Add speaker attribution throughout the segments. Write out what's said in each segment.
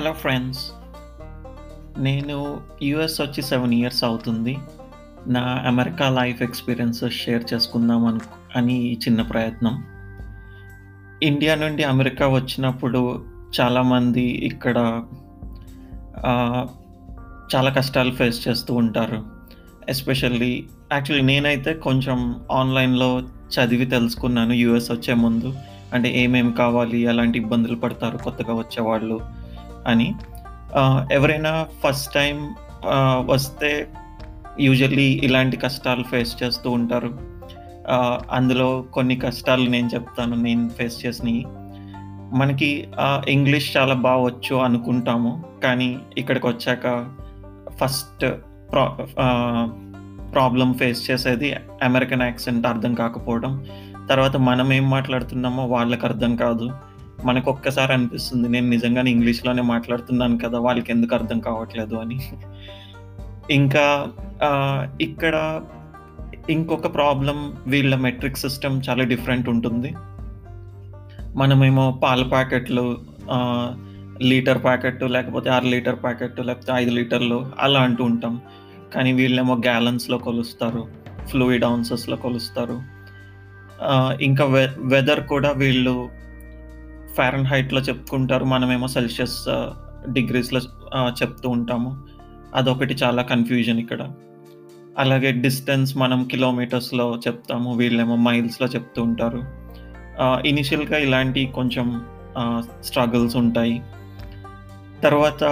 Speaker 1: Hello friends నేను US వచ్చి seven years అవుతుంది. నా అమెరికా లైఫ్ ఎక్స్పీరియన్సెస్ షేర్ చేసుకుందాం అను అని చిన్న ప్రయత్నం. ఇండియా నుండి అమెరికా వచ్చినప్పుడు చాలామంది ఇక్కడ చాలా కష్టాలు ఫేస్ చేస్తూ ఉంటారు. ఎస్పెషల్లీ యాక్చువల్లీ నేనైతే కొంచెం ఆన్లైన్లో చదివి తెలుసుకున్నాను. యూఎస్ వచ్చే ముందు. అంటే ఏమేమి కావాలి ఎలాంటి ఇబ్బందులు పడతారు కొత్తగా వచ్చేవాళ్ళు. అని ఎవరైనా ఫస్ట్ టైం వస్తే యూజువల్లీ ఇలాంటి కష్టాలు ఫేస్ చేస్తూ ఉంటారు. అందులో కొన్ని కష్టాలు నేను చెప్తాను నేను ఫేస్ చేసినవి. మనకి ఇంగ్లీష్ చాలా బాగా వచ్చు అనుకుంటాము కానీ ఇక్కడికి వచ్చాక ఫస్ట్ ప్రా ప్రాబ్లం ఫేస్ చేసేది అమెరికన్ యాక్సెంట్ అర్థం కాకపోవడం. తర్వాత మనం ఏం మాట్లాడుతున్నామో వాళ్ళకి అర్థం కాదు. మనకు ఒక్కసారి అనిపిస్తుంది నేను నిజంగానే ఇంగ్లీష్లోనే మాట్లాడుతున్నాను కదా వాళ్ళకి ఎందుకు అర్థం కావట్లేదు అని. ఇంకా ఇక్కడ ఇంకొక ప్రాబ్లం వీళ్ళ మెట్రిక్ సిస్టమ్ చాలా డిఫరెంట్ ఉంటుంది. మనమేమో పాల ప్యాకెట్లు లీటర్ ప్యాకెట్ లేకపోతే ఆరు లీటర్ ప్యాకెట్ లేకపోతే ఐదు లీటర్లు అలా అంటూ ఉంటాం. కానీ వీళ్ళేమో గ్యాలన్స్లో కొలుస్తారు ఫ్లూయిడ్ ఆన్సెస్లో కొలుస్తారు. ఇంకా వె వెదర్ కూడా వీళ్ళు ఫారెన్ హైట్లో చెప్పుకుంటారు. మనమేమో సెల్సియస్ డిగ్రీస్లో uh, uh, చెప్తూ ఉంటాము. అదొకటి చాలా కన్ఫ్యూజన్ ఇక్కడ. అలాగే డిస్టెన్స్ మనం కిలోమీటర్స్లో చెప్తాము. వీళ్ళేమో మైల్స్లో చెప్తూ ఉంటారు. Uh, ఇనిషియల్గా ఇలాంటి కొంచెం స్ట్రగుల్స్ ఉంటాయి. తర్వాత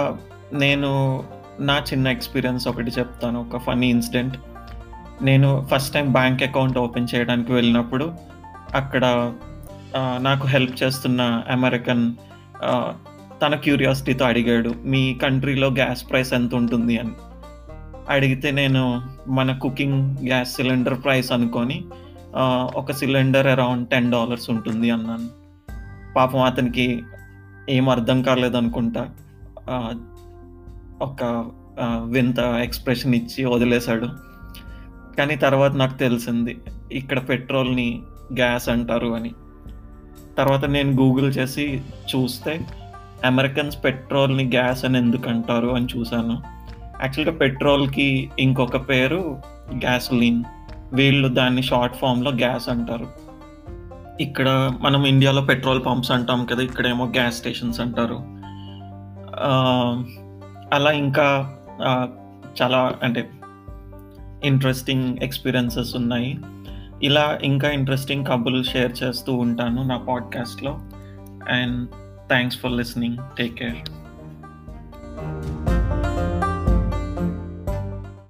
Speaker 1: నేను నా చిన్న ఎక్స్పీరియన్స్ ఒకటి చెప్తాను. ఒక ఫనీ ఇన్సిడెంట్ నేను first time bank account open చేయడానికి వెళ్ళినప్పుడు అక్కడ నాకు హెల్ప్ చేస్తున్న అమెరికన్ తన క్యూరియాసిటీతో అడిగాడు మీ కంట్రీలో గ్యాస్ ప్రైస్ ఎంత ఉంటుంది? అని. అడిగితే నేను మన కుకింగ్ గ్యాస్ సిలిండర్ ప్రైస్ అనుకొని ఒక సిలిండర్ అరౌండ్ టెన్ డాలర్స్ ఉంటుంది అన్నాను. పాపం అతనికి ఏం అర్థం కాలేదు అనుకుంటా. ఒక వింత ఎక్స్ప్రెషన్ ఇచ్చి వదిలేశాడు. కానీ తర్వాత నాకు తెలిసింది ఇక్కడ పెట్రోల్ని గ్యాస్ అంటారు అని. తర్వాత నేను గూగుల్ చేసి చూస్తే అమెరికన్స్ పెట్రోల్ని గ్యాస్ అని ఎందుకు అంటారు అని చూశాను. యాక్చువల్గా పెట్రోల్కి ఇంకొక పేరు గ్యాసోలిన్ వీళ్ళు దాన్ని షార్ట్ ఫామ్లో గ్యాస్ అంటారు. ఇక్కడ మనం ఇండియాలో పెట్రోల్ పంప్స్ అంటాం కదా ఇక్కడేమో గ్యాస్ స్టేషన్స్ అంటారు. అలా ఇంకా చాలా అంటే ఇంట్రెస్టింగ్ ఎక్స్పీరియన్సెస్ ఉన్నాయి. ఇలా ఇంకా ఇంట్రెస్టింగ్ కబుర్లు షేర్ చేస్తూ ఉంటాను నా పాడ్కాస్ట్లో and thanks for listening take care